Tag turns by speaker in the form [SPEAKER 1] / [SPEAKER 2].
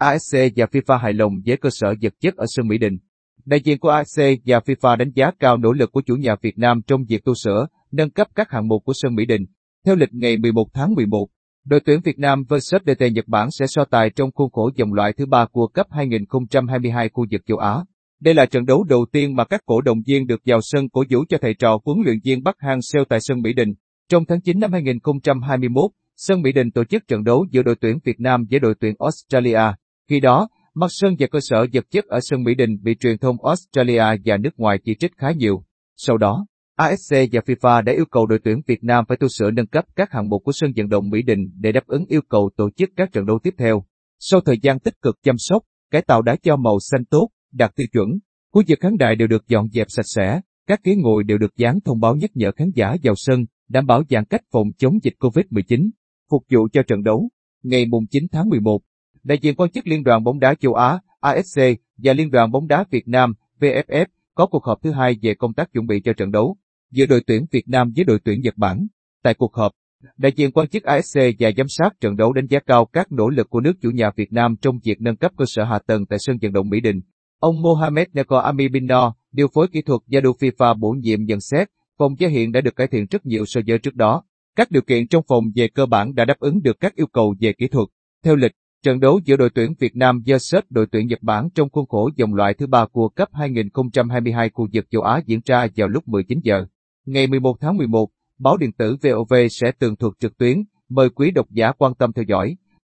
[SPEAKER 1] AFC và FIFA hài lòng với cơ sở vật chất ở sân Mỹ Đình. Đại diện của AFC và FIFA đánh giá cao nỗ lực của chủ nhà Việt Nam trong việc tu sửa, nâng cấp các hạng mục của sân Mỹ Đình. Theo lịch ngày 11 tháng 11, đội tuyển Việt Nam vs DT Nhật Bản sẽ so tài trong khuôn khổ vòng loại thứ ba của cấp 2022 khu vực châu Á. Đây là trận đấu đầu tiên mà các cổ động viên được vào sân cổ vũ cho thầy trò huấn luyện viên Bắc Hang Seo tại sân Mỹ Đình. Trong tháng 9 năm 2021, sân Mỹ Đình tổ chức trận đấu giữa đội tuyển Việt Nam với đội tuyển Australia. Khi đó, mặt sân và cơ sở vật chất ở sân Mỹ Đình bị truyền thông Australia và nước ngoài chỉ trích khá nhiều. Sau đó, AFC và FIFA đã yêu cầu đội tuyển Việt Nam phải tu sửa nâng cấp các hạng mục của sân vận động Mỹ Đình để đáp ứng yêu cầu tổ chức các trận đấu tiếp theo. Sau thời gian tích cực chăm sóc, cải tạo đá cho màu xanh tốt, đạt tiêu chuẩn, khu vực khán đài đều được dọn dẹp sạch sẽ, các ghế ngồi đều được dán thông báo nhắc nhở khán giả vào sân, đảm bảo giãn cách phòng chống dịch COVID-19, phục vụ cho trận đấu. Ngày 9 tháng 11, đại diện quan chức Liên đoàn bóng đá châu Á ASC và Liên đoàn bóng đá Việt Nam VFF có cuộc họp thứ hai về công tác chuẩn bị cho trận đấu giữa đội tuyển Việt Nam với đội tuyển Nhật Bản. Tại cuộc họp, đại diện quan chức ASC và giám sát trận đấu đánh giá cao các nỗ lực của nước chủ nhà Việt Nam trong việc nâng cấp cơ sở hạ tầng tại sân vận động Mỹ Đình. Ông Mohamed Neko Ami Bin điều phối kỹ thuật và đội FIFA bổ nhiệm nhận xét, phòng giá hiện đã được cải thiện rất nhiều so với trước đó. Các điều kiện trong phòng về cơ bản đã đáp ứng được các yêu cầu về kỹ thuật. Theo lịch, trận đấu giữa đội tuyển Việt Nam vs đội tuyển Nhật Bản trong khuôn khổ vòng loại thứ ba của cấp 2022 khu vực châu Á diễn ra vào lúc 19 giờ. Ngày 11 tháng 11, báo điện tử VOV sẽ tường thuật trực tuyến, mời quý độc giả quan tâm theo dõi.